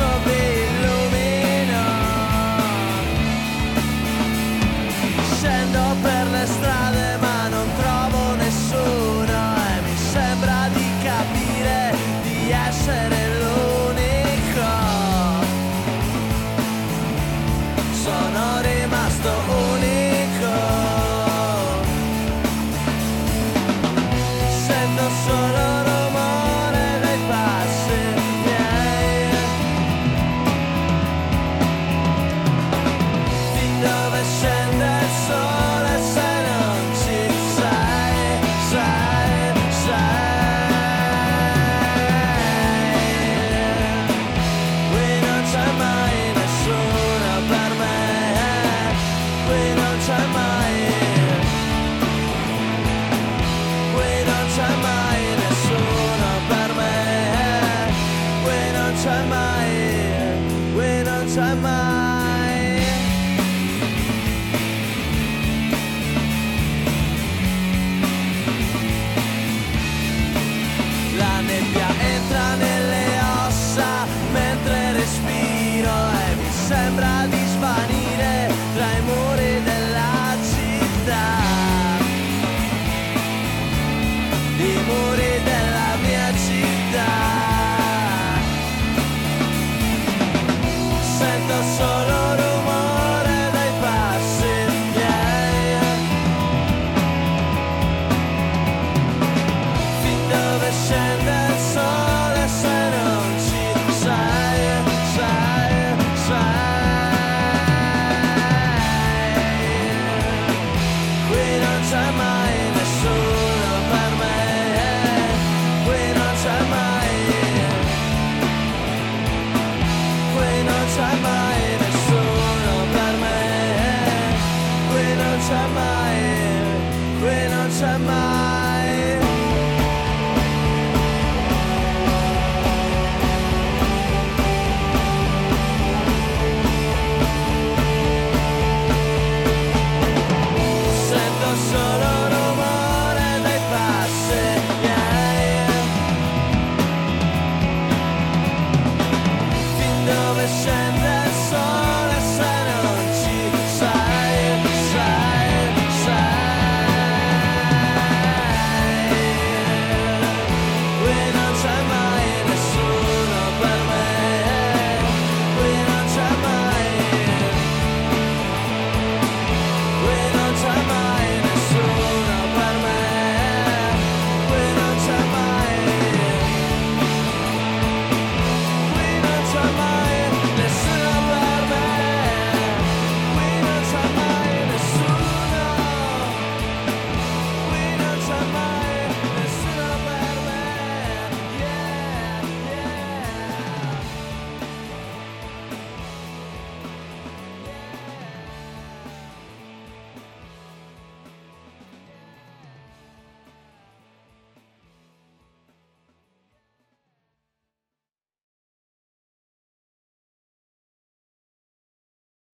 of it. trzeba je, wy no